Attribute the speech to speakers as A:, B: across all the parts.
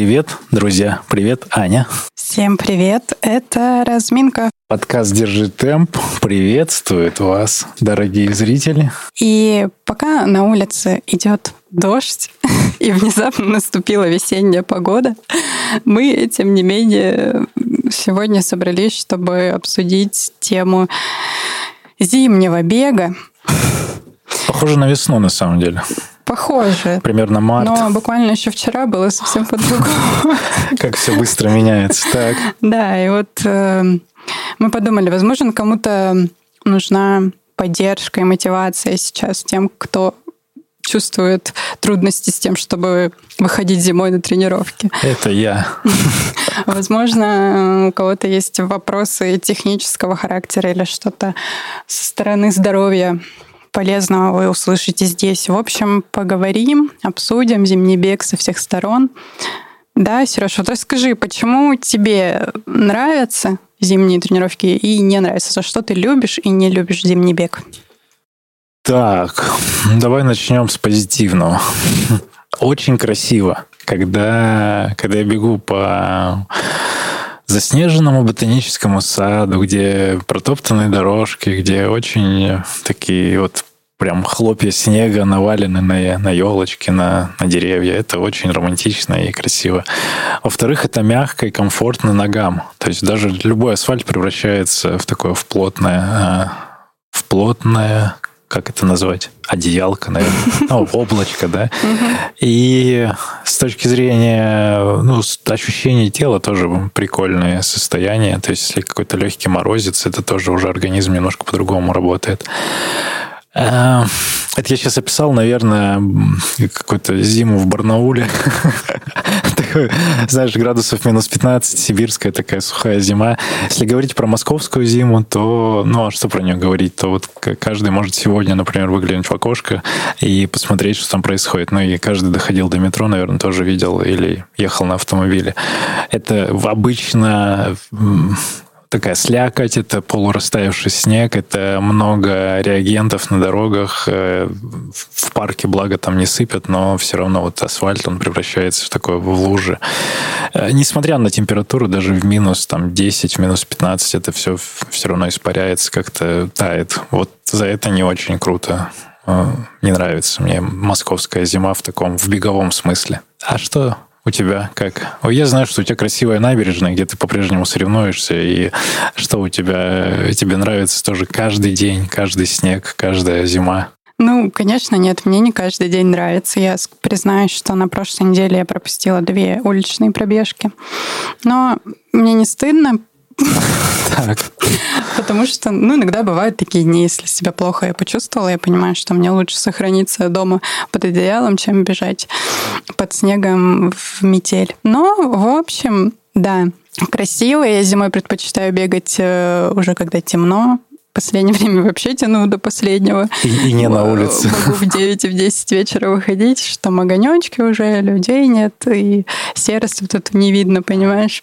A: Привет, друзья. Привет, Аня.
B: Всем привет. Это разминка.
A: Подкаст «Держи темп» приветствует вас, дорогие зрители.
B: И пока на улице идет дождь, и внезапно наступила весенняя погода, мы, тем не менее, сегодня собрались, чтобы обсудить тему зимнего бега.
A: Похоже на весну, на самом деле.
B: Похоже.
A: Примерно март.
B: Но буквально еще вчера было совсем по-другому.
A: Как все быстро меняется. Так.
B: Да, и вот э, мы подумали, возможно, кому-то нужна поддержка и мотивация сейчас тем, кто чувствует трудности с тем, чтобы выходить зимой на тренировки.
A: Это я.
B: Возможно, у кого-то есть вопросы технического характера или что-то со стороны здоровья полезного вы услышите здесь. В общем, поговорим, обсудим зимний бег со всех сторон. Да, Сереж, вот расскажи, почему тебе нравятся зимние тренировки и не нравятся? За что ты любишь и не любишь зимний бег?
A: Так, давай начнем с позитивного. Очень красиво, когда, когда я бегу по заснеженному ботаническому саду, где протоптанные дорожки, где очень такие вот прям хлопья снега навалены на, на елочки, на, на деревья. Это очень романтично и красиво. Во-вторых, это мягко и комфортно ногам. То есть даже любой асфальт превращается в такое в плотное, а, в плотное как это назвать, одеялка, наверное, ну, облачко, да. И с точки зрения, ну, ощущения тела тоже прикольное состояние. То есть, если какой-то легкий морозец, это тоже уже организм немножко по-другому работает. Э, это я сейчас описал, наверное, какую-то зиму в Барнауле. Знаешь, градусов минус 15, сибирская такая сухая зима. Если говорить про московскую зиму, то, ну, а что про нее говорить? То вот каждый может сегодня, например, выглянуть в окошко и посмотреть, что там происходит. Ну, и каждый доходил до метро, наверное, тоже видел или ехал на автомобиле. Это обычно такая слякоть, это полурастаявший снег, это много реагентов на дорогах. Э, в парке, благо, там не сыпят, но все равно вот асфальт, он превращается в такое в лужи. Э, несмотря на температуру, даже в минус там 10, в минус 15, это все все равно испаряется, как-то тает. Вот за это не очень круто. Э, не нравится мне московская зима в таком, в беговом смысле. А что у тебя как? Я знаю, что у тебя красивая набережная, где ты по-прежнему соревнуешься, и что у тебя, тебе нравится тоже каждый день, каждый снег, каждая зима.
B: Ну, конечно, нет, мне не каждый день нравится. Я признаюсь, что на прошлой неделе я пропустила две уличные пробежки. Но мне не стыдно, так. Потому что, ну, иногда бывают такие дни, если себя плохо я почувствовала, я понимаю, что мне лучше сохраниться дома под одеялом, чем бежать под снегом в метель. Но, в общем, да, красиво. Я зимой предпочитаю бегать э, уже когда темно, в последнее время вообще тяну до последнего.
A: И, и не на улице.
B: Могу в 9 и в 10 вечера выходить, что там огонечки уже, людей нет, и серости вот это не видно, понимаешь?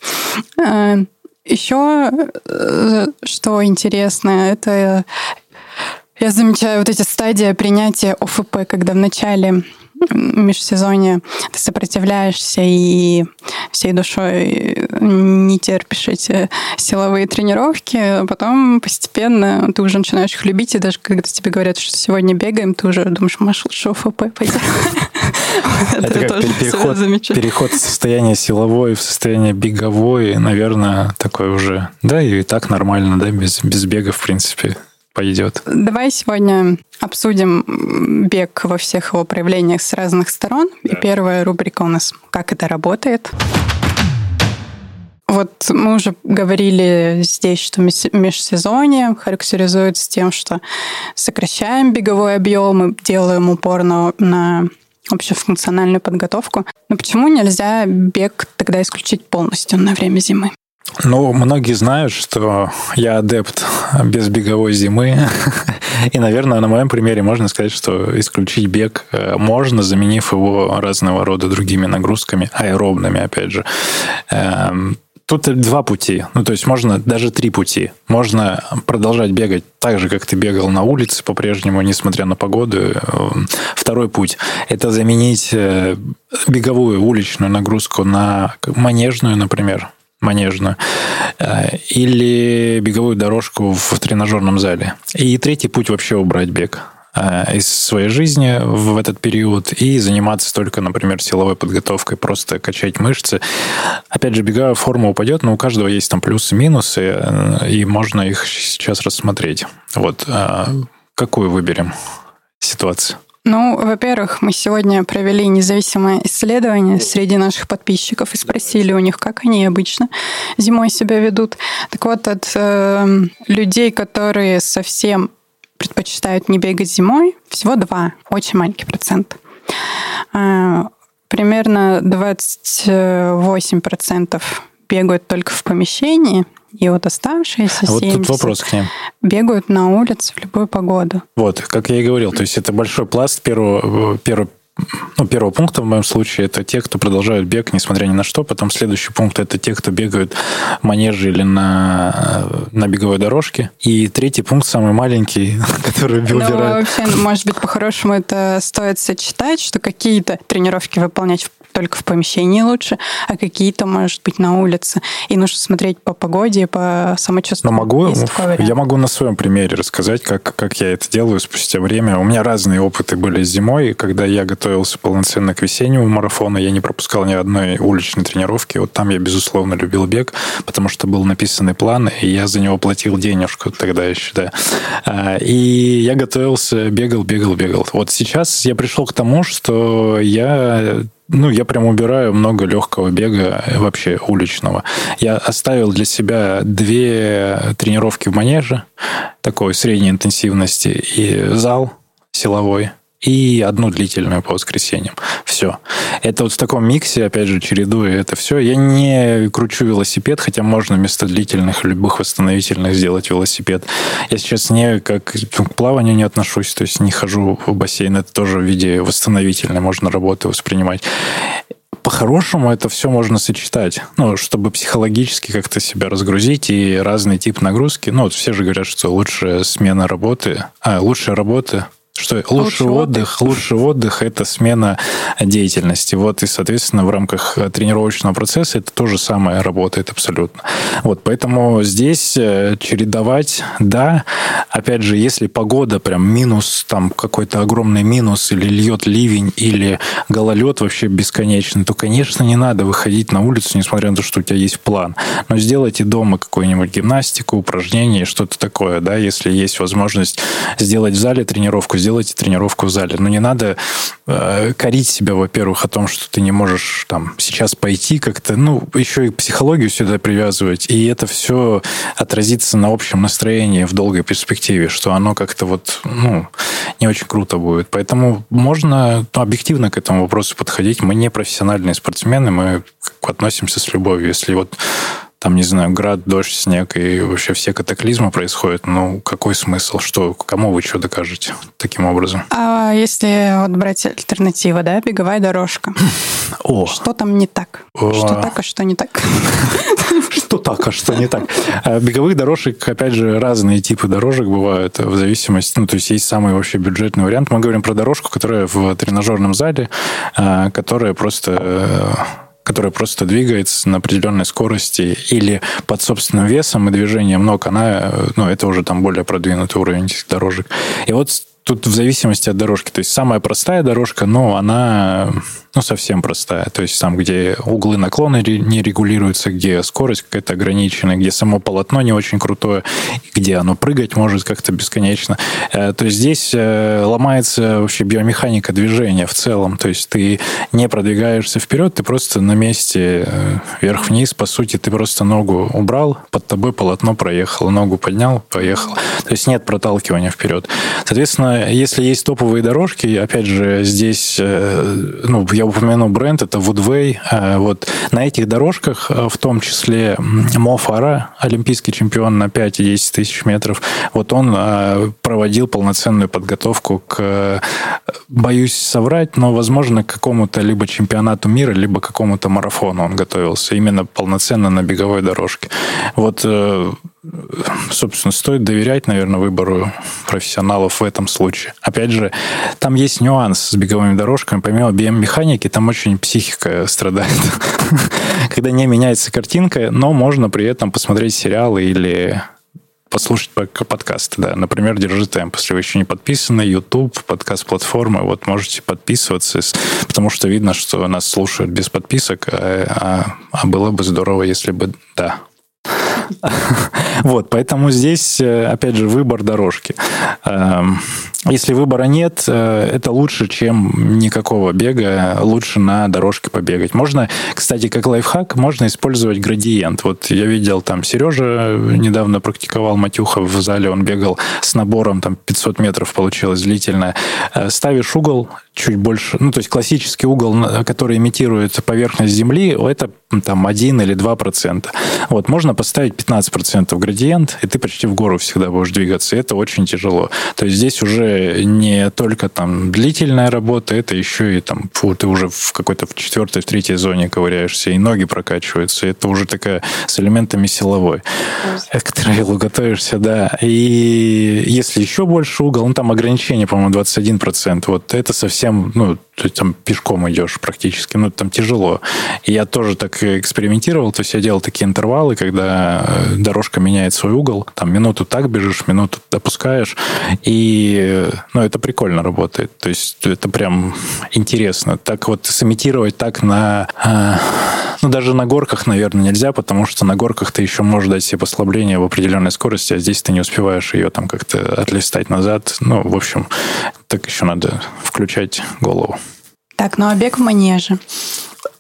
B: Еще, э, что интересно, это я замечаю вот эти стадии принятия ОФП, когда в начале межсезонье ты сопротивляешься и всей душой не терпишь эти силовые тренировки, а потом постепенно ты уже начинаешь их любить, и даже когда тебе говорят, что сегодня бегаем, ты уже думаешь, Маш, лучше ОФП пойдем.
A: Это как переход, переход в состояние силовое в состояние беговое, наверное, такой уже, да, и так нормально, да, без, без бега, в принципе, пойдет.
B: Давай сегодня обсудим бег во всех его проявлениях с разных сторон. Да. И первая рубрика у нас «Как это работает?». Вот мы уже говорили здесь, что межсезонье характеризуется тем, что сокращаем беговой объем и делаем упор на, на общефункциональную подготовку. Но почему нельзя бег тогда исключить полностью на время зимы?
A: Ну, многие знают, что я адепт без беговой зимы. И, наверное, на моем примере можно сказать, что исключить бег э, можно, заменив его разного рода другими нагрузками, аэробными, опять же. Тут два пути. Ну, то есть можно даже три пути. Можно продолжать бегать так же, как ты бегал на улице по-прежнему, несмотря на погоду. Второй путь – это заменить э, беговую уличную нагрузку на манежную, например, манежную, э, или беговую дорожку в тренажерном зале. И третий путь – вообще убрать бег. Э, из своей жизни в этот период и заниматься только, например, силовой подготовкой, просто качать мышцы. Опять же, беговая форма упадет, но у каждого есть там плюсы и минусы, э, и можно их сейчас рассмотреть. Вот. Э, какую выберем ситуацию?
B: Ну, во-первых, мы сегодня провели независимое исследование среди наших подписчиков и спросили у них, как они обычно зимой себя ведут. Так вот, от э, людей, которые совсем предпочитают не бегать зимой, всего два, очень маленький процент. А, примерно 28% бегают только в помещении, и вот оставшиеся а 70 вот тут вопрос к ним. бегают на улице в любую погоду.
A: Вот, как я и говорил, то есть это большой пласт первого, первого ну, первого пункта в моем случае это те, кто продолжают бег, несмотря ни на что. Потом следующий пункт это те, кто бегают в манеже или на, на беговой дорожке. И третий пункт, самый маленький, который ну,
B: убирают. Ну, вообще, может быть, по-хорошему это стоит сочетать, что какие-то тренировки выполнять только в помещении лучше, а какие-то, может быть, на улице. И нужно смотреть по погоде, по самочувствию.
A: Но могу, я могу на своем примере рассказать, как, как я это делаю спустя время. У меня разные опыты были зимой, когда я готовился полноценно к весеннему марафону, я не пропускал ни одной уличной тренировки. Вот там я, безусловно, любил бег, потому что был написанный план, и я за него платил денежку тогда еще, да. А, и я готовился, бегал, бегал, бегал. Вот сейчас я пришел к тому, что я ну, я прям убираю много легкого бега э, вообще уличного. Я оставил для себя две тренировки в манеже, такой средней интенсивности, и зал силовой, и одну длительную по воскресеньям. Все. Это вот в таком миксе, опять же, чередуя это все. Я не кручу велосипед, хотя можно вместо длительных любых восстановительных сделать велосипед. Я сейчас не как ну, к плаванию не отношусь, то есть не хожу в бассейн. Это тоже в виде восстановительной можно работы воспринимать по-хорошему это все можно сочетать, ну, чтобы психологически как-то себя разгрузить и разный тип нагрузки. Ну, вот все же говорят, что лучшая смена работы, а, лучшая работа что лучший, лучший отдых, отдых, лучший отдых это смена деятельности. Вот и, соответственно, в рамках тренировочного процесса это то же самое работает абсолютно. Вот, поэтому здесь э, чередовать, да, опять же, если погода прям минус, там какой-то огромный минус, или льет ливень, или гололед вообще бесконечный, то, конечно, не надо выходить на улицу, несмотря на то, что у тебя есть план. Но сделайте дома какую-нибудь гимнастику, упражнение, что-то такое, да, если есть возможность сделать в зале тренировку, сделайте тренировку в зале. Но не надо э, корить себя, во-первых, о том, что ты не можешь там сейчас пойти как-то, ну, еще и психологию сюда привязывать, и это все отразится на общем настроении в долгой перспективе, что оно как-то вот, ну, не очень круто будет. Поэтому можно ну, объективно к этому вопросу подходить. Мы не профессиональные спортсмены, мы относимся с любовью. Если вот там, не знаю, град, дождь, снег и вообще все катаклизмы происходят, ну, какой смысл? Что, кому вы что докажете таким образом?
B: А если вот брать альтернативу, да, беговая дорожка? О. Что там не так? О. Что так, а что не так?
A: Что так, а что не так? А беговых дорожек, опять же, разные типы дорожек бывают в зависимости, ну, то есть есть самый вообще бюджетный вариант. Мы говорим про дорожку, которая в тренажерном зале, а, которая просто э, которая просто двигается на определенной скорости или под собственным весом и движением ног, она, ну, это уже там более продвинутый уровень этих дорожек. И вот тут в зависимости от дорожки. То есть самая простая дорожка, но она ну, совсем простая. То есть там, где углы наклона не регулируются, где скорость какая-то ограниченная, где само полотно не очень крутое, где оно прыгать может как-то бесконечно. Э, то есть здесь э, ломается вообще биомеханика движения в целом. То есть ты не продвигаешься вперед, ты просто на месте э, вверх-вниз, по сути, ты просто ногу убрал, под тобой полотно проехало, ногу поднял, поехал. То есть нет проталкивания вперед. Соответственно, если есть топовые дорожки, опять же, здесь, э, ну, я упомянул бренд, это Woodway. Э, вот на этих дорожках, э, в том числе Мо Фара, олимпийский чемпион на 5 и 10 тысяч метров, вот он проводил полноценную подготовку к, боюсь соврать, но, возможно, к какому-то либо чемпионату мира, либо какому-то марафону он готовился, именно полноценно на беговой дорожке. Вот собственно, стоит доверять, наверное, выбору профессионалов в этом случае. Опять же, там есть нюанс с беговыми дорожками. Помимо биомеханики, там очень психика страдает. Когда не меняется картинка, но можно при этом посмотреть сериалы или послушать подкасты, да. Например, «Держи темп». Если вы еще не подписаны, YouTube, подкаст-платформы, вот можете подписываться, потому что видно, что нас слушают без подписок, а, а, а было бы здорово, если бы, да, вот, поэтому здесь, э, опять же, выбор дорожки. Эм, если выбора нет, э, это лучше, чем никакого бега, лучше на дорожке побегать. Можно, кстати, как лайфхак, можно использовать градиент. Вот я видел там Сережа недавно практиковал Матюха в зале, он бегал с набором, там 500 метров получилось длительно. Э, ставишь угол чуть больше, ну, то есть классический угол, который имитирует поверхность Земли, это там 1 или 2 процента. Вот, можно поставить 15 процентов градиент, и ты почти в гору всегда будешь двигаться, и это очень тяжело. То есть здесь уже не только там длительная работа, это еще и там, фу, ты уже в какой-то в четвертой, в третьей зоне ковыряешься, и ноги прокачиваются, это уже такая с элементами силовой. К трейлу готовишься, да. И если еще больше угол, ну, там ограничение, по-моему, 21 процент, вот это совсем совсем, ну, ты там пешком идешь практически, ну, там тяжело. И я тоже так экспериментировал, то есть я делал такие интервалы, когда э, дорожка меняет свой угол, там минуту так бежишь, минуту допускаешь, и, ну, это прикольно работает, то есть это прям интересно. Так вот сымитировать так на, э, ну, даже на горках, наверное, нельзя, потому что на горках ты еще можешь дать себе послабление в определенной скорости, а здесь ты не успеваешь ее там как-то отлистать назад. Ну, в общем, так еще надо включать голову.
B: Так, ну а бег в манеже.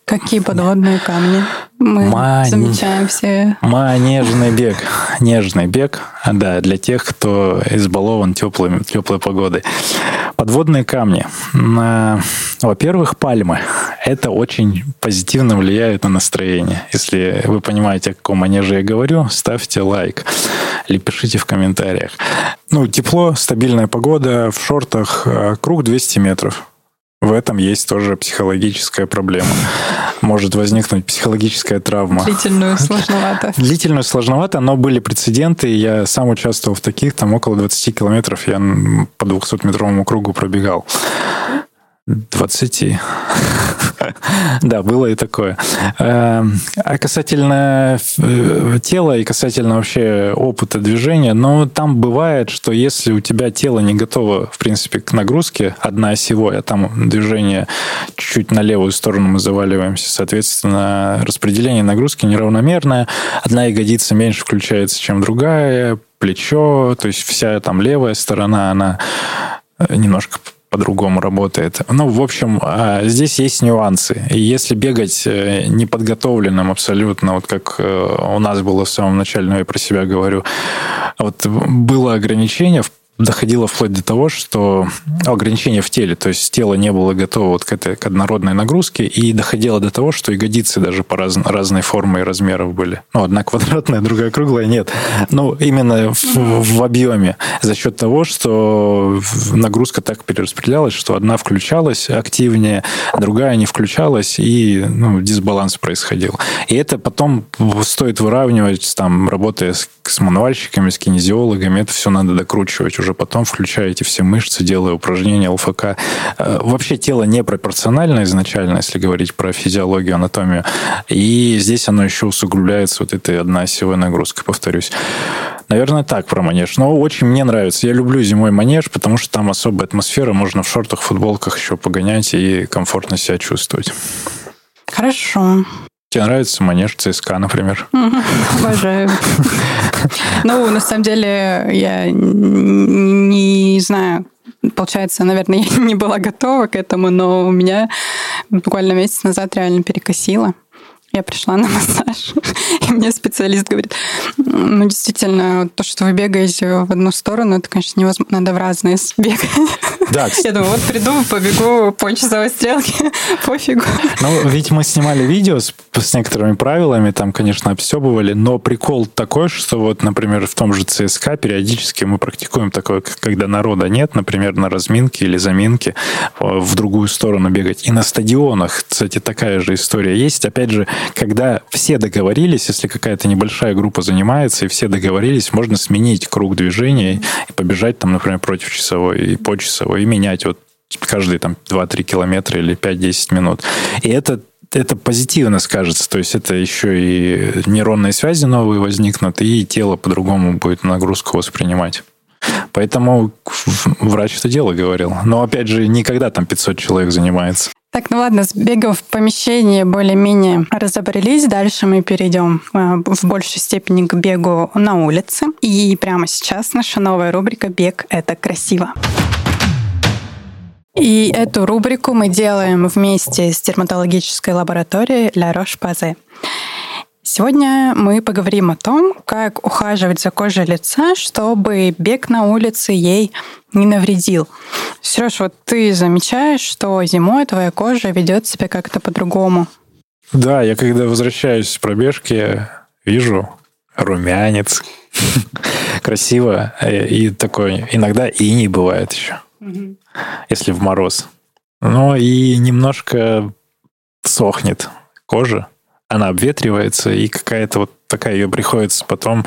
B: Какие подводные камни? Мы Мани... замечаем все.
A: Манежный бег. Нежный бег, да, для тех, кто избалован теплой, теплой погодой. Подводные камни. Во-первых, пальмы. Это очень позитивно влияет на настроение. Если вы понимаете, о каком манеже я говорю, ставьте лайк или пишите в комментариях. Ну, тепло, стабильная погода, в шортах, э, круг 200 метров. В этом есть тоже психологическая проблема. Может возникнуть психологическая травма.
B: Длительную сложновато.
A: Длительную сложновато, но были прецеденты. Я сам участвовал в таких, там около 20 километров я по 200-метровому кругу пробегал. 20. Да, было и такое. Эм, а касательно э, тела и касательно вообще опыта движения, ну, там бывает, что если у тебя тело не готово, в принципе, к нагрузке, одна осевой, а там движение чуть на левую сторону мы заваливаемся, соответственно, распределение нагрузки неравномерное, одна ягодица меньше включается, чем другая, плечо, то есть вся там левая сторона, она э, немножко по-другому работает. Ну, в общем, а, здесь есть нюансы. И если бегать э, неподготовленным абсолютно, вот как э, у нас было в самом начале, но я про себя говорю, вот было ограничение в доходило вплоть до того, что ограничения в теле, то есть тело не было готово вот к этой к однородной нагрузке, и доходило до того, что ягодицы даже по раз, разной формы и размеров были. Ну, одна квадратная, другая круглая, нет. Ну, именно в, в объеме. За счет того, что нагрузка так перераспределялась, что одна включалась активнее, другая не включалась, и ну, дисбаланс происходил. И это потом стоит выравнивать, там, работая с, с мануальщиками, с кинезиологами, это все надо докручивать уже уже потом включаете все мышцы, делая упражнения ЛФК. Э, вообще тело не пропорционально изначально, если говорить про физиологию, анатомию. И здесь оно еще усугубляется вот этой одноосевой нагрузкой, повторюсь. Наверное, так про манеж. Но очень мне нравится. Я люблю зимой манеж, потому что там особая атмосфера. Можно в шортах, футболках еще погонять и комфортно себя чувствовать.
B: Хорошо.
A: Тебе нравится манеж ЦСКА, например?
B: Обожаю. Ну, на самом деле, я не знаю, получается, наверное, я не была готова к этому, но у меня буквально месяц назад реально перекосило. Я пришла на массаж, и мне специалист говорит, ну, действительно, то, что вы бегаете в одну сторону, это, конечно, невозможно. Надо в разные бегать. Да. Я думаю, вот приду, побегу по часовой стрелке, пофигу.
A: Ну, ведь мы снимали видео с, с некоторыми правилами, там, конечно, обстебывали, но прикол такой, что вот, например, в том же ЦСКА периодически мы практикуем такое, когда народа нет, например, на разминке или заминке в другую сторону бегать. И на стадионах, кстати, такая же история есть. Опять же, когда все договорились, если какая-то небольшая группа занимается, и все договорились, можно сменить круг движения и побежать там, например, против часовой и по часовой, и менять вот каждые там 2-3 километра или 5-10 минут. И это это позитивно скажется, то есть это еще и нейронные связи новые возникнут, и тело по-другому будет нагрузку воспринимать. Поэтому врач это дело говорил. Но, опять же, никогда там 500 человек занимается.
B: Так, ну ладно, с бегом в помещении более-менее разобрались. Дальше мы перейдем э, в большей степени к бегу на улице. И прямо сейчас наша новая рубрика «Бег – это красиво». И эту рубрику мы делаем вместе с дерматологической лабораторией La Roche-Posay. Сегодня мы поговорим о том, как ухаживать за кожей лица, чтобы бег на улице ей не навредил. Сереж, вот ты замечаешь, что зимой твоя кожа ведет себя как-то по-другому?
A: Да, я когда возвращаюсь с пробежки, вижу румянец. Красиво. И такой, иногда и не бывает еще. Если в мороз. Но и немножко сохнет кожа она обветривается, и какая-то вот такая ее приходится потом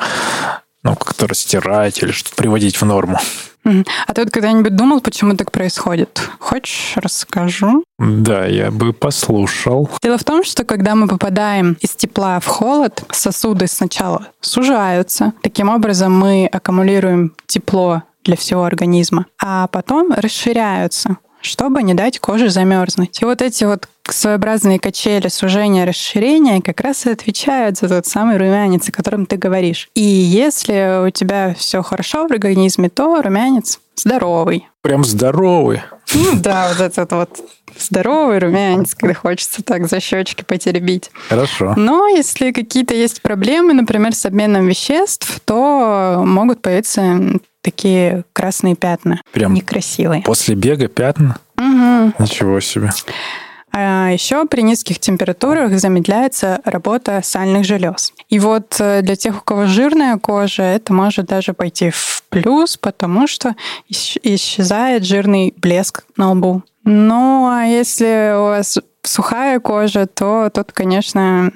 A: ну, как-то растирать или что-то приводить в норму.
B: А ты вот когда-нибудь думал, почему так происходит? Хочешь, расскажу?
A: Да, я бы послушал.
B: Дело в том, что когда мы попадаем из тепла в холод, сосуды сначала сужаются. Таким образом мы аккумулируем тепло для всего организма, а потом расширяются чтобы не дать коже замерзнуть. И вот эти вот своеобразные качели сужения, расширения как раз и отвечают за тот самый румянец, о котором ты говоришь. И если у тебя все хорошо в организме, то румянец здоровый.
A: Прям здоровый.
B: Ну да, вот этот вот здоровый румянец, когда хочется так за щечки потеребить.
A: Хорошо.
B: Но если какие-то есть проблемы, например, с обменом веществ, то могут появиться такие красные пятна. Прям некрасивые.
A: После бега пятна? Угу. Ничего себе.
B: А еще при низких температурах замедляется работа сальных желез. И вот э, для тех, у кого жирная кожа, это может даже пойти в плюс, потому что исчезает жирный блеск на лбу. Ну, а если у вас сухая кожа, то тут, конечно,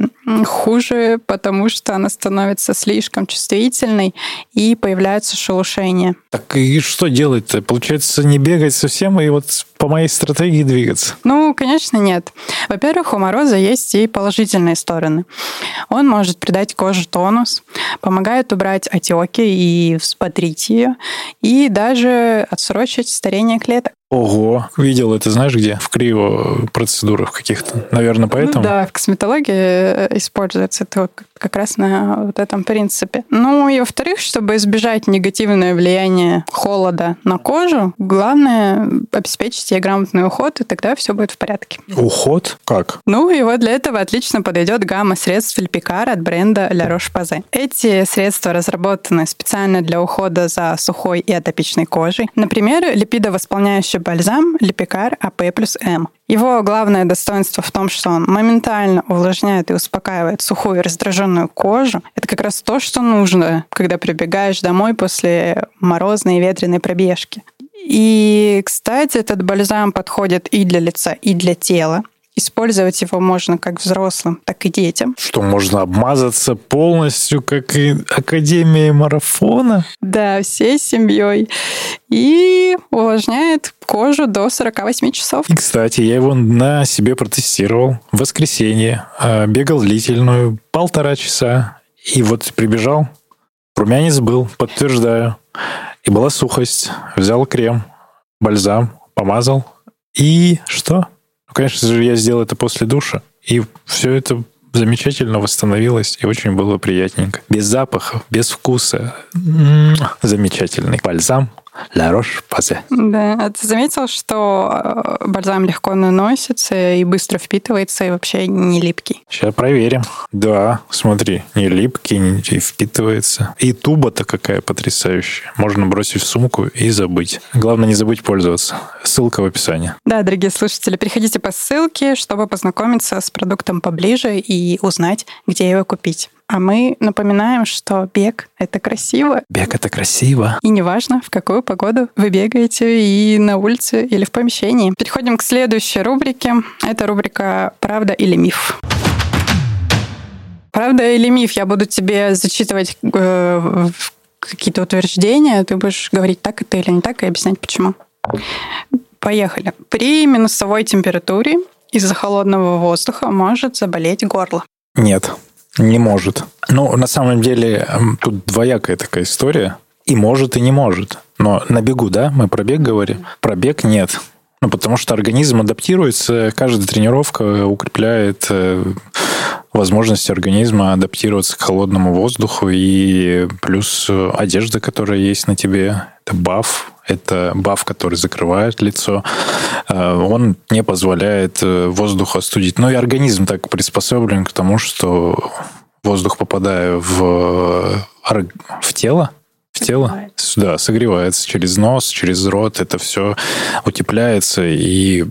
B: хуже, потому что она становится слишком чувствительной и появляются шелушения.
A: Так и что делать-то? Получается, не бегать совсем и вот по моей стратегии двигаться?
B: Ну, конечно, нет. Во-первых, у мороза есть и положительные стороны. Он может придать коже тонус, помогает убрать отеки и взбодрить ее, и даже отсрочить старение клеток.
A: Ого, видел это, знаешь где? В криво процедурах каких-то. Наверное, поэтому? Ну,
B: да, в косметологии э, используется это как раз на вот этом принципе. Ну и во-вторых, чтобы избежать негативное влияние холода на кожу, главное обеспечить ей грамотный уход, и тогда все будет в порядке.
A: Уход? Как?
B: Ну и вот для этого отлично подойдет гамма средств Липикар от бренда La Roche-Posay. Эти средства разработаны специально для ухода за сухой и атопичной кожей. Например, липидовосполняющий бальзам Липикар АП плюс М. Его главное достоинство в том, что он моментально увлажняет и успокаивает сухую и раздраженную кожу. Это как раз то, что нужно, когда прибегаешь домой после морозной и ветреной пробежки. И, кстати, этот бальзам подходит и для лица, и для тела. Использовать его можно как взрослым, так и детям.
A: Что, можно обмазаться полностью, как и Академия марафона?
B: Да, всей семьей. И увлажняет кожу до 48 часов.
A: И, кстати, я его на себе протестировал в воскресенье. А, бегал длительную полтора часа. И вот прибежал, румянец был, подтверждаю. И была сухость. Взял крем, бальзам, помазал. И что? Конечно же, я сделал это после душа, и все это замечательно восстановилось, и очень было приятненько. Без запахов, без вкуса. Замечательный бальзам La Roche-Posay.
B: Да, а ты заметил, что э, бальзам легко наносится и быстро впитывается, и вообще не липкий?
A: Сейчас проверим. Да, смотри, не липкий, не впитывается. И туба-то какая потрясающая. Можно бросить в сумку и забыть. Главное не забыть пользоваться. Ссылка в описании.
B: Да, дорогие слушатели, переходите по ссылке, чтобы познакомиться с продуктом поближе и узнать, где его купить. А мы напоминаем, что бег — это красиво.
A: Бег — это красиво.
B: И неважно, в какую погоду вы бегаете, и на улице, или в помещении. Переходим к следующей рубрике. Это рубрика «Правда или миф». Правда или миф? Я буду тебе зачитывать э, какие-то утверждения, ты будешь говорить так это или не так и объяснять почему. Поехали. При минусовой температуре из-за холодного воздуха может заболеть горло.
A: Нет. Не может. Ну, на самом деле, тут двоякая такая история. И может, и не может. Но на бегу, да, мы про бег говорим. Про бег нет. Ну, потому что организм адаптируется, каждая тренировка укрепляет э, возможности организма адаптироваться к холодному воздуху и плюс одежда, которая есть на тебе, это баф, это баф, который закрывает лицо. Э, он не позволяет э, воздуху остудить. Ну и организм так приспособлен к тому, что воздух, попадая в, в тело, в тело, да, согревается через нос, через рот, это все утепляется и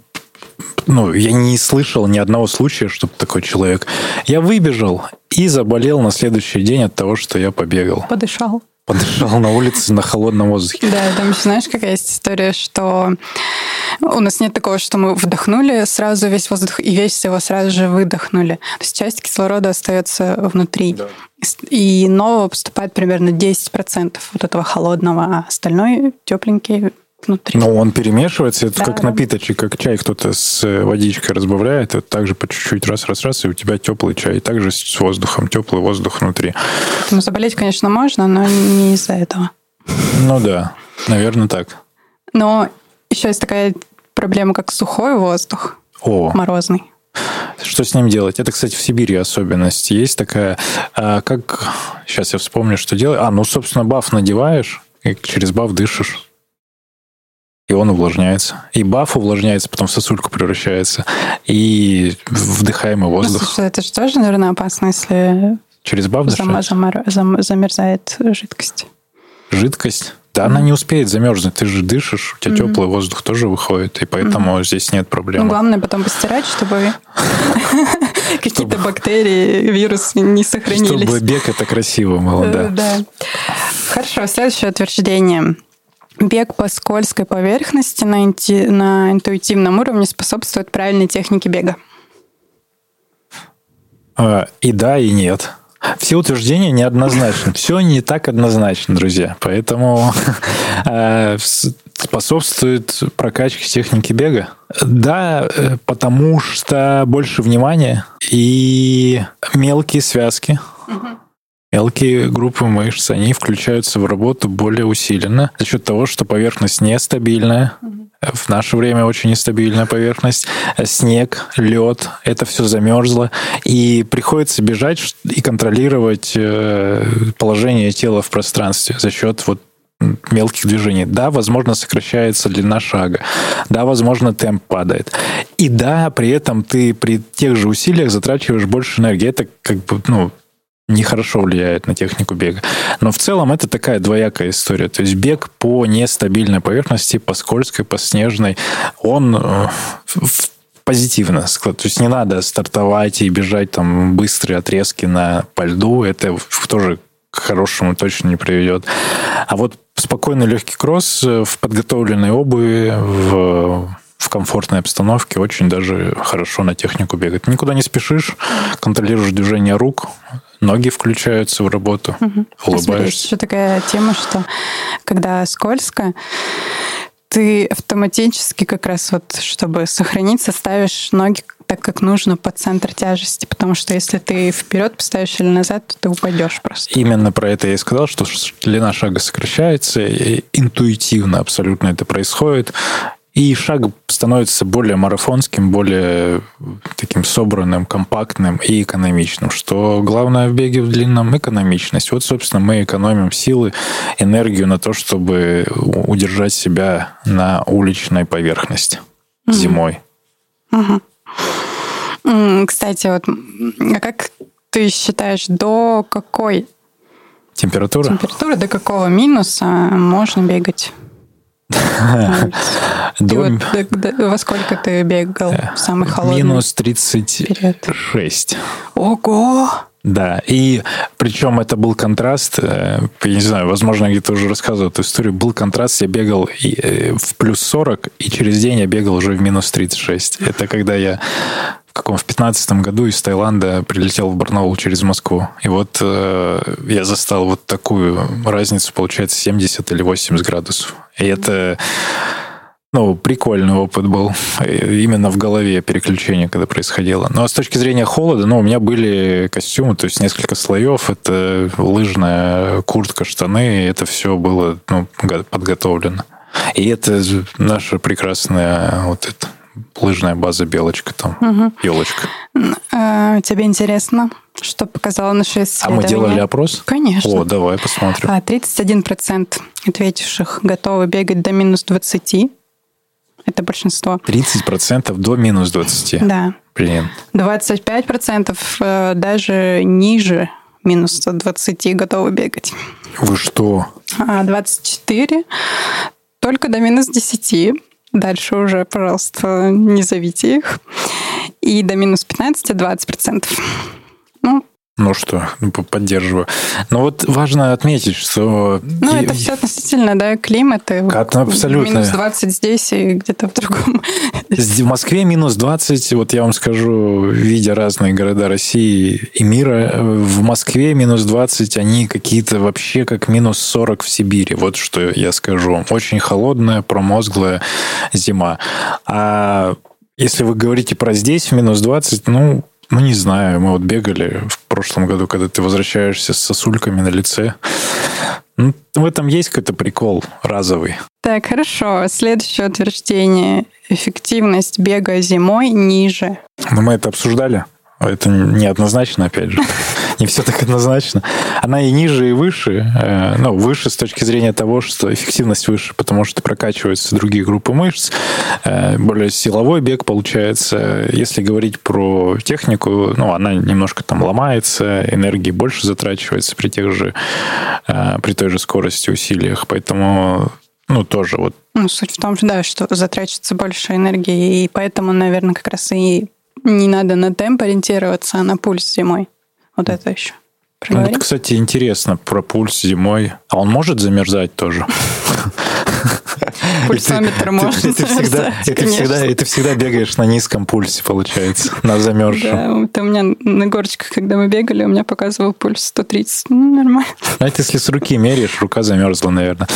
A: ну, я не слышал ни одного случая, чтобы такой человек... Я выбежал и заболел на следующий день от того, что я побегал.
B: Подышал
A: подышал на улице на холодном воздухе.
B: Да, там еще знаешь, какая есть история, что у нас нет такого, что мы вдохнули сразу весь воздух и весь его сразу же выдохнули. То есть часть кислорода остается внутри. Да. И нового поступает примерно 10% вот этого холодного, а остальной тепленький внутри.
A: Ну, он перемешивается, это да, как да. напиточек, как чай кто-то с э, водичкой разбавляет, это также по чуть-чуть раз-раз-раз, и у тебя теплый чай, и также с воздухом, теплый воздух внутри.
B: Ну, заболеть, конечно, можно, но не из-за этого.
A: Ну да, наверное, так.
B: Но еще есть такая проблема, как сухой воздух, О. морозный.
A: Что с ним делать? Это, кстати, в Сибири особенность. Есть такая, а, как... Сейчас я вспомню, что делать. А, ну, собственно, баф надеваешь, и через баф дышишь и он увлажняется. И баф увлажняется, потом в сосульку превращается. И вдыхаемый ну, воздух. Ну,
B: слушай, это же тоже, наверное, опасно, если
A: Через баф зам,
B: замор, зам, замерзает жидкость.
A: Жидкость? Да, mm она не успеет замерзнуть. Ты же дышишь, у тебя mm теплый воздух тоже выходит, и поэтому mm здесь нет проблем.
B: Ну, главное потом постирать, чтобы какие-то бактерии, вирусы не сохранились.
A: Чтобы бег это красиво было, да.
B: Да. Хорошо, следующее утверждение. Бег по скользкой поверхности на, инти... на интуитивном уровне способствует правильной технике бега.
A: А, и да, и нет. Все утверждения неоднозначны. Все не так однозначно, друзья. Поэтому а, способствует прокачке техники бега. Да, э, потому что больше внимания и мелкие связки. Угу Мелкие группы мышц, они включаются в работу более усиленно за счет того, что поверхность нестабильная. В наше время очень нестабильная поверхность. Снег, лед, это все замерзло. И приходится бежать и контролировать э, положение тела в пространстве за счет вот мелких движений. Да, возможно, сокращается длина шага. Да, возможно, темп падает. И да, при этом ты при тех же усилиях затрачиваешь больше энергии. Это как бы, ну, нехорошо влияет на технику бега. Но в целом это такая двоякая история. То есть бег по нестабильной поверхности, по скользкой, по снежной, он э, позитивно. То есть не надо стартовать и бежать там быстрые отрезки на по льду. Это тоже к хорошему точно не приведет. А вот спокойный легкий кросс в подготовленной обуви, в в комфортной обстановке очень даже хорошо на технику бегать. Никуда не спешишь, контролируешь движение рук, ноги включаются в работу, угу. улыбаешься.
B: Еще такая тема, что когда скользко, ты автоматически как раз вот, чтобы сохраниться, ставишь ноги так, как нужно по центр тяжести, потому что если ты вперед поставишь или назад, то ты упадешь просто.
A: Именно про это я и сказал, что длина шага сокращается, интуитивно абсолютно это происходит. И шаг становится более марафонским, более таким собранным, компактным и экономичным, что главное в беге в длинном – экономичность. Вот, собственно, мы экономим силы, энергию на то, чтобы удержать себя на уличной поверхности угу. зимой.
B: Угу. Кстати, вот а как ты считаешь, до какой
A: температуры?
B: Температуры до какого минуса можно бегать? Вот, во сколько ты бегал э, самый холодный
A: Минус 36.
B: Ого!
A: Да, и причем это был контраст, э, я не знаю, возможно, где-то уже рассказывал эту историю, был контраст, я бегал э, в плюс 40, и через день я бегал уже в минус 36. Это когда я в каком в пятнадцатом году из Таиланда прилетел в Барнаул через Москву. И вот э, я застал вот такую разницу, получается, 70 или 80 градусов. И это ну, прикольный опыт был. Именно в голове переключение, когда происходило. А с точки зрения холода, ну, у меня были костюмы, то есть несколько слоев. Это лыжная куртка, штаны. Это все было ну, подготовлено. И это наша прекрасная вот эта лыжная база белочка там, угу. елочка.
B: А, тебе интересно, что показало наше исследование?
A: А мы делали опрос?
B: Конечно.
A: О, давай посмотрим.
B: 31% а, ответивших готовы бегать до минус 20. Это большинство.
A: 30% до минус 20?
B: Да.
A: Блин.
B: 25% э, даже ниже минус 20 готовы бегать.
A: Вы что?
B: А 24 только до минус 10. Дальше уже, пожалуйста, не зовите их. И до минус 15-20%. Ну,
A: что, ну, поддерживаю. Но вот важно отметить, что...
B: Ну, это все относительно, да, климаты.
A: Как, ну, абсолютно.
B: Минус 20 здесь и где-то в другом.
A: В Москве минус 20, вот я вам скажу, видя разные города России и мира, в Москве минус 20, они какие-то вообще как минус 40 в Сибири. Вот что я скажу. Очень холодная, промозглая зима. А если вы говорите про здесь минус 20, ну, ну, не знаю, мы вот бегали в прошлом году, когда ты возвращаешься с сосульками на лице. Ну, в этом есть какой-то прикол разовый.
B: Так, хорошо. Следующее утверждение. Эффективность бега зимой ниже.
A: Но мы это обсуждали. Это неоднозначно, опять же. Не все так однозначно. Она и ниже, и выше. Э, ну, выше с точки зрения того, что эффективность выше, потому что прокачиваются другие группы мышц. Э, более силовой бег получается. Если говорить про технику, ну, она немножко там ломается, энергии больше затрачивается при тех же, э, при той же скорости, усилиях. Поэтому ну, тоже вот.
B: Ну, суть в том, да, что затрачивается больше энергии, и поэтому, наверное, как раз и не надо на темп ориентироваться, а на пульс зимой. Вот это еще.
A: Ну, это, кстати, интересно про пульс зимой. А он может замерзать тоже?
B: Пульсометр может
A: это всегда, это всегда, это всегда бегаешь на низком пульсе, получается, на замерзшем.
B: Да, у меня на горочках, когда мы бегали, у меня показывал пульс 130. Ну, нормально.
A: А это если с руки меряешь, рука замерзла, наверное.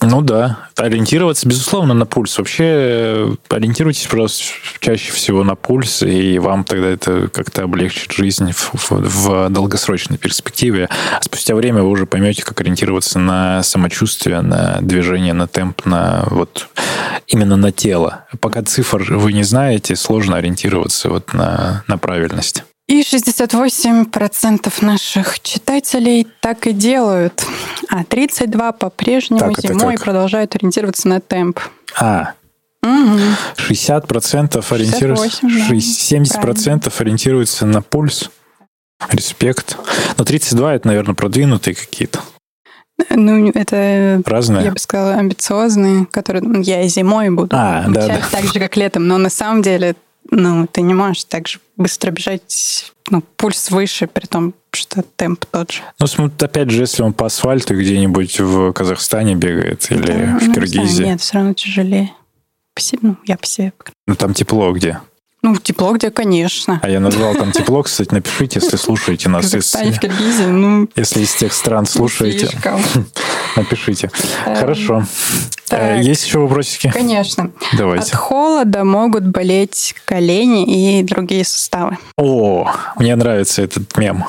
A: Ну да, ориентироваться, безусловно, на пульс. Вообще э, ориентируйтесь просто чаще всего на пульс, и вам тогда это как-то облегчит жизнь в, в, в долгосрочной перспективе. А спустя время вы уже поймете, как ориентироваться на самочувствие, на движение, на темп, на вот именно на тело. Пока цифр вы не знаете, сложно ориентироваться вот на, на правильность.
B: И 68% наших читателей так и делают, а 32% по-прежнему так, зимой как? продолжают ориентироваться на темп.
A: А, Угу. 60% ориентируются, 70% правильно. ориентируются на пульс. Респект. Но 32 это, наверное, продвинутые какие-то.
B: Ну, это,
A: Разные.
B: я бы сказала, амбициозные, которые ну, я и зимой буду
A: а, да, да.
B: так же, как летом. Но на самом деле ну, ты не можешь так же быстро бежать, ну, пульс выше, при том, что темп тот же.
A: Ну, опять же, если он по асфальту где-нибудь в Казахстане бегает или да, в ну, Киргизии.
B: Нет, все равно тяжелее. По себе, ну, я по себе.
A: Ну, там тепло где?
B: Ну, тепло где, конечно.
A: А я назвал там тепло, кстати, напишите, если слушаете нас.
B: Казахстане, в Киргизии, ну...
A: Если из тех стран слушаете. Напишите. Хорошо. Так, Есть еще вопросики?
B: Конечно.
A: Давайте.
B: От холода могут болеть колени и другие суставы.
A: О, мне нравится этот мем.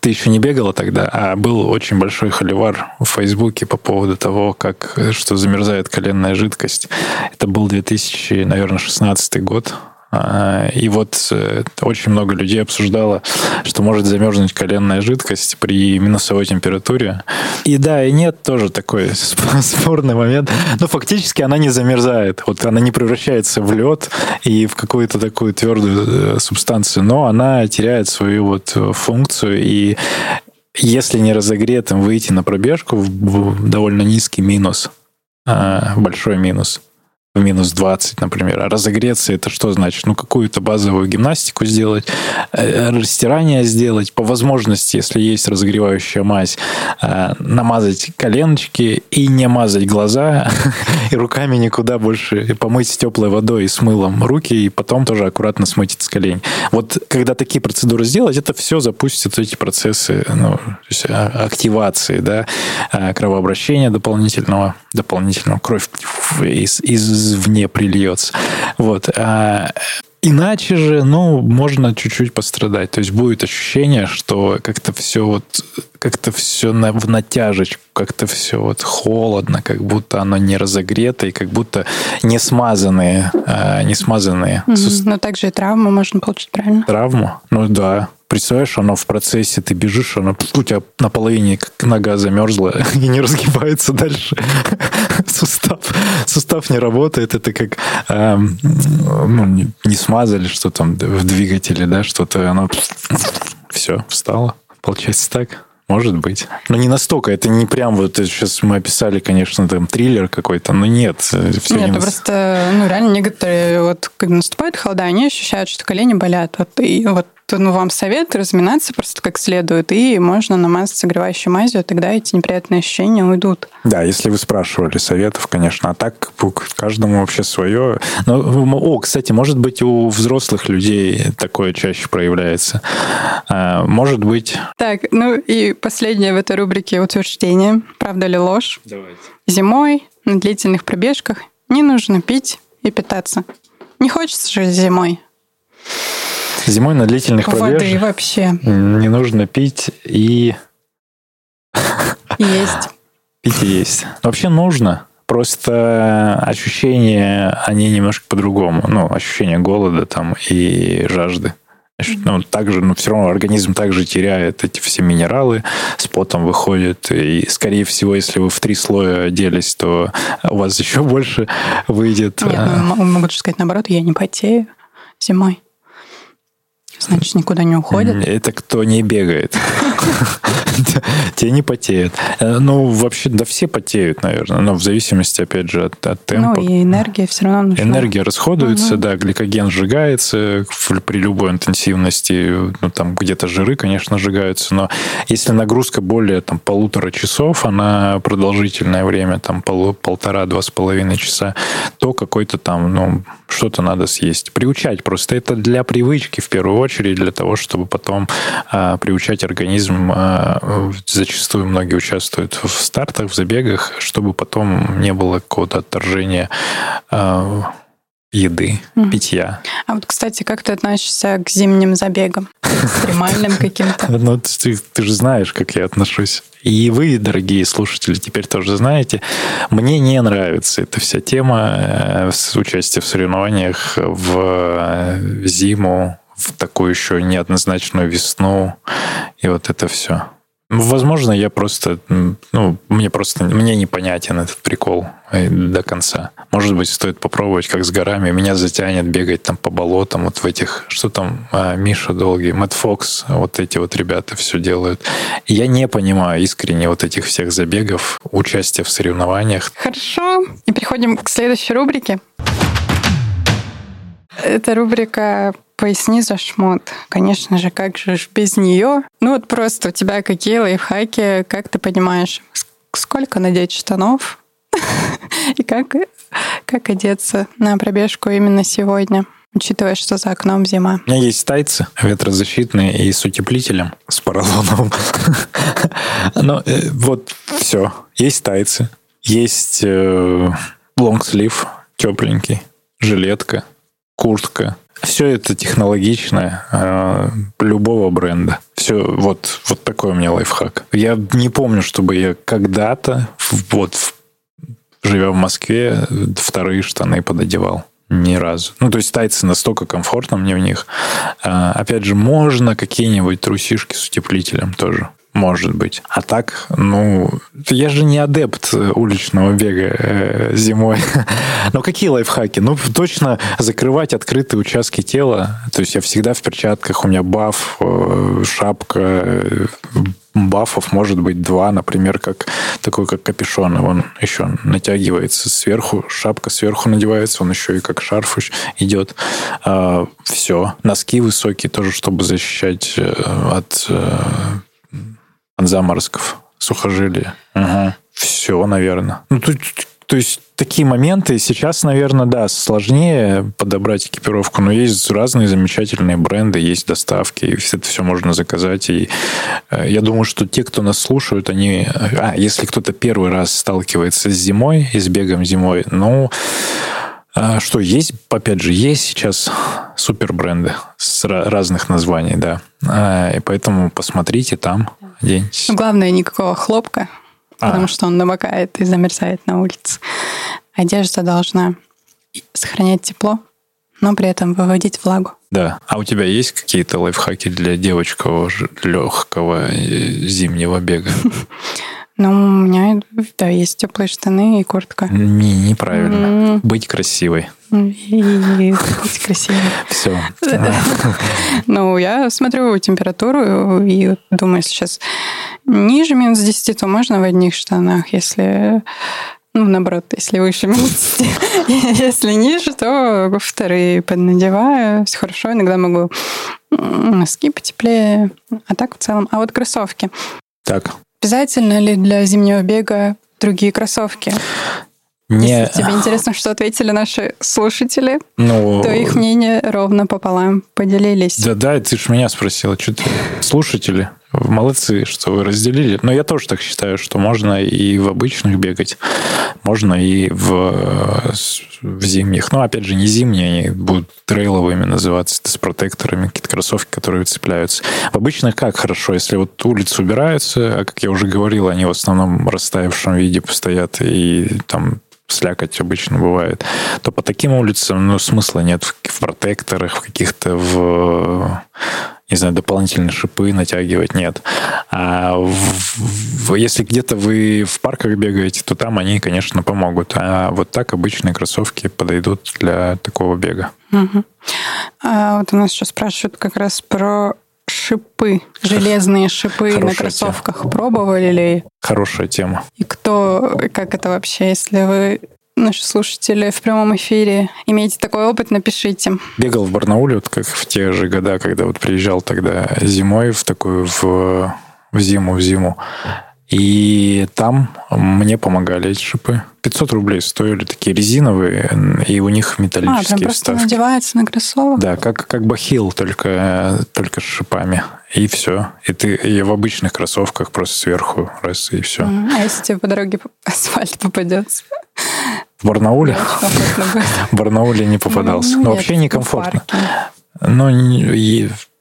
A: Ты еще не бегала тогда, а был очень большой холивар в Фейсбуке по поводу того, как что замерзает коленная жидкость. Это был 2000, наверное, 16 год. А, и вот э, очень много людей обсуждало, что может замерзнуть коленная жидкость при минусовой температуре. И да, и нет, тоже такой спорный момент. Но фактически она не замерзает. Вот она не превращается в лед и в какую-то такую твердую э, субстанцию, но она теряет свою вот функцию. И если не разогретым выйти на пробежку в довольно низкий минус, а, большой минус, в минус 20, например. А разогреться это что значит? Ну, какую-то базовую гимнастику сделать, э, растирание сделать, по возможности, если есть разогревающая мазь, э, намазать коленочки и не мазать глаза, и руками никуда больше помыть теплой водой и с мылом руки, и потом тоже аккуратно смыть с колен. Вот когда такие процедуры сделать, это все запустит эти процессы ну, а, активации, да, а, кровообращения дополнительного, дополнительного кровь из, из извне прильется. Вот. А Иначе же, ну, можно чуть-чуть пострадать. То есть будет ощущение, что как-то все вот, как-то все на, в натяжечку, как-то все вот холодно, как будто оно не разогрето и как будто не смазанные, э, не смазанные.
B: Mm-hmm. Но также и травму можно получить, правильно?
A: Травму? Ну да, Представляешь, оно в процессе, ты бежишь, оно у тебя наполовине как нога замерзла и не разгибается дальше. Сустав, сустав не работает. Это как э, ну, не смазали что там в двигателе, да, что-то оно все, встало. Получается так. Может быть. Но не настолько. Это не прям вот сейчас мы описали, конечно, там триллер какой-то, но нет. Все
B: нет, не... просто, ну, реально некоторые, вот когда наступает холода, они ощущают, что колени болят. Вот, и вот ну, вам совет разминаться просто как следует, и можно намазать согревающей мазью, тогда эти неприятные ощущения уйдут.
A: Да, если вы спрашивали советов, конечно, а так каждому вообще свое. Но, о, кстати, может быть, у взрослых людей такое чаще проявляется. А, может быть...
B: Так, ну и последнее в этой рубрике утверждение. Правда ли ложь?
A: Давайте.
B: Зимой на длительных пробежках не нужно пить и питаться. Не хочется же зимой.
A: Зимой на длительных
B: Воды
A: пробежках
B: вообще.
A: не нужно пить и...
B: Есть.
A: Пить и есть. Вообще нужно. Просто ощущения, они немножко по-другому. Ну, ощущение голода там и жажды. Ну, также, ну, все равно организм также теряет эти все минералы, с потом выходит. И, скорее всего, если вы в три слоя оделись, то у вас еще больше выйдет.
B: Нет, ну, могу сказать наоборот, я не потею зимой. Значит, никуда не уходит?
A: Это кто не бегает. Те не потеют. Э, ну, вообще, да все потеют, наверное, но в зависимости, опять же, от, от темпа.
B: Ну, и энергия все равно нужна.
A: Энергия расходуется, угу. да, гликоген сжигается при любой интенсивности, ну, там где-то жиры, конечно, сжигаются, но если нагрузка более там полутора часов, она продолжительное время, там пол, полтора-два с половиной часа, то какой-то там, ну, что-то надо съесть. Приучать просто. Это для привычки в первую очередь, для того, чтобы потом а, приучать организм а, зачастую многие участвуют в стартах, в забегах, чтобы потом не было какого-то отторжения э, еды, mm. питья.
B: А вот, кстати, как ты относишься к зимним забегам? Экстремальным каким-то?
A: Ну, ты, ты же знаешь, как я отношусь. И вы, дорогие слушатели, теперь тоже знаете. Мне не нравится эта вся тема э, с участием в соревнованиях в э, зиму, в такую еще неоднозначную весну. И вот это все. Возможно, я просто, ну, мне просто, мне непонятен этот прикол э, до конца. Может быть, стоит попробовать, как с горами. Меня затянет бегать там по болотам, вот в этих, что там, а, Миша Долгий, Мэтт Фокс, вот эти вот ребята все делают. Я не понимаю искренне вот этих всех забегов, участия в соревнованиях.
B: Хорошо. И переходим к следующей рубрике. Это рубрика поясни за шмот. Конечно же, как же без нее? Ну вот просто у тебя какие лайфхаки, как ты понимаешь, сколько надеть штанов и как, как одеться на пробежку именно сегодня? учитывая, что за окном зима.
A: У меня есть тайцы ветрозащитные и с утеплителем, с поролоном. Но э, вот все. Есть тайцы, есть лонгслив тепленький, жилетка, куртка. Все это технологичное э, любого бренда. Все, вот, вот такой у меня лайфхак. Я не помню, чтобы я когда-то, вот, живя в Москве, вторые штаны пододевал. Ни разу. Ну, то есть тайцы настолько комфортно мне в них. А, опять же, можно какие-нибудь трусишки с утеплителем тоже. Может быть. А так, ну, я же не адепт уличного бега э, зимой. Но какие лайфхаки? Ну, точно закрывать открытые участки тела. То есть я всегда в перчатках, у меня баф, э, шапка, э, бафов может быть два, например, как такой, как капюшон. Он еще натягивается сверху, шапка сверху надевается, он еще и как шарф идет. А, все. Носки высокие тоже, чтобы защищать от от заморозков, сухожилия. Угу. Все, наверное. Ну, то, то есть такие моменты сейчас, наверное, да, сложнее подобрать экипировку, но есть разные замечательные бренды, есть доставки, и это все можно заказать. И э, я думаю, что те, кто нас слушают, они... А, если кто-то первый раз сталкивается с зимой и с бегом зимой, ну, что есть, опять же, есть сейчас супер бренды с разных названий, да. А, и поэтому посмотрите там, оденьтесь.
B: Главное, никакого хлопка, а. потому что он намокает и замерзает на улице. Одежда должна сохранять тепло, но при этом выводить влагу.
A: Да. А у тебя есть какие-то лайфхаки для девочкового легкого э, зимнего бега?
B: Ну, у меня, да, есть теплые штаны и куртка.
A: Не, неправильно. Mm. Быть красивой.
B: И быть красивой.
A: Все.
B: Ну, я смотрю температуру и думаю, сейчас ниже минус 10, то можно в одних штанах. Если ну, наоборот, если выше минус Если ниже, то вторые поднадеваю. Все хорошо. Иногда могу носки потеплее. А так в целом. А вот кроссовки.
A: Так.
B: Обязательно ли для зимнего бега другие кроссовки? Не... Если тебе интересно, что ответили наши слушатели, ну, то их мнение ровно пополам поделились.
A: Да, да, ты же меня спросила, что ты слушатели. Молодцы, что вы разделили. Но я тоже так считаю, что можно и в обычных бегать, можно и в, в зимних. Но, опять же, не зимние, они будут трейловыми называться, с протекторами, какие-то кроссовки, которые цепляются. В обычных как хорошо, если вот улицы убираются, а, как я уже говорил, они в основном в растаявшем виде постоят, и там слякоть обычно бывает, то по таким улицам ну, смысла нет в, в протекторах, в каких-то в не знаю, дополнительные шипы натягивать нет. А в, в, если где-то вы в парках бегаете, то там они, конечно, помогут. А вот так обычные кроссовки подойдут для такого бега.
B: Угу. А вот у нас еще спрашивают как раз про шипы, железные шипы Хорошая на кроссовках. Тема. Пробовали ли?
A: Хорошая тема.
B: И кто, как это вообще, если вы наши слушатели в прямом эфире имеете такой опыт, напишите.
A: Бегал в Барнауле, вот как в те же года, когда вот приезжал тогда зимой в такую, в, в зиму, в зиму. И там мне помогали эти шипы. 500 рублей стоили такие резиновые, и у них металлические а, прям
B: просто вставки. надевается на кроссовок?
A: Да, как, как бахил, только, только с шипами. И все. И ты и в обычных кроссовках просто сверху раз, и все.
B: А если тебе по дороге асфальт попадется?
A: В Барнауле? В Барнауле не попадался. Ну, Но вообще некомфортно. Ну,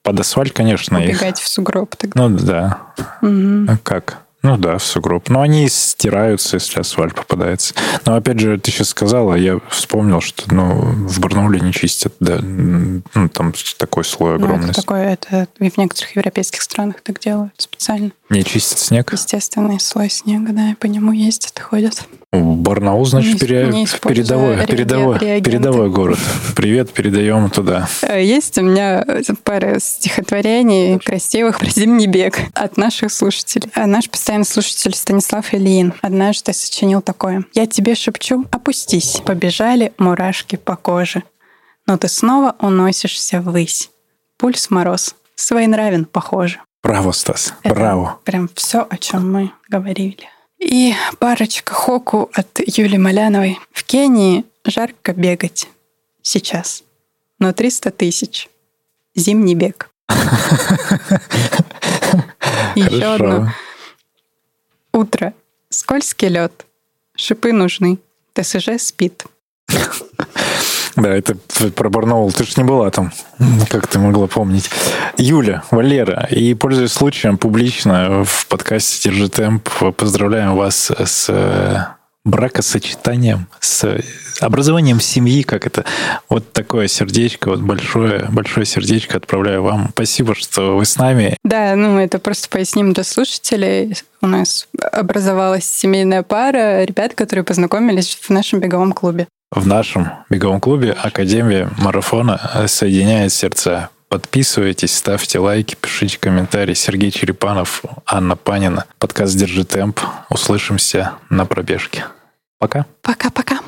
A: под асфальт, конечно.
B: Убегать
A: их...
B: в сугроб тогда.
A: Ну, да. Угу. Как? Ну да, в сугроб. Но они стираются, если асфальт попадается. Но опять же, ты сейчас сказала, я вспомнил, что ну, в Барнауле не чистят, да. Ну, там такой слой огромный. Ну,
B: это такое, это в некоторых европейских странах так делают специально.
A: Не чистят снег?
B: Естественный слой снега, да, и по нему ездят ходят.
A: Барнаул, значит, не, пере... не передовой, передовой, передовой город. Привет, передаем туда.
B: Э, есть у меня пара стихотворений красивых про зимний бег от наших слушателей. А наш постоянный слушатель Станислав Ильин однажды сочинил такое. «Я тебе шепчу, опустись, побежали мурашки по коже, но ты снова уносишься ввысь. Пульс мороз, своенравен, похоже».
A: Браво, Стас, Это браво.
B: Прям все, о чем мы говорили. И парочка хоку от Юли Маляновой. В Кении жарко бегать сейчас. но 300 тысяч. Зимний бег. Еще одно. Утро. Скользкий лед. Шипы нужны. ТСЖ спит.
A: Да, это про Барнаул. Ты же не была там, как ты могла помнить. Юля, Валера, и пользуясь случаем, публично в подкасте «Держи темп» поздравляем вас с э, бракосочетанием, с образованием семьи, как это. Вот такое сердечко, вот большое, большое сердечко отправляю вам. Спасибо, что вы с нами.
B: Да, ну это просто поясним для слушателей. У нас образовалась семейная пара ребят, которые познакомились в нашем беговом клубе.
A: В нашем беговом клубе Академия марафона соединяет сердца. Подписывайтесь, ставьте лайки, пишите комментарии. Сергей Черепанов, Анна Панина. Подкаст «Держи темп». Услышимся на пробежке. Пока.
B: Пока-пока.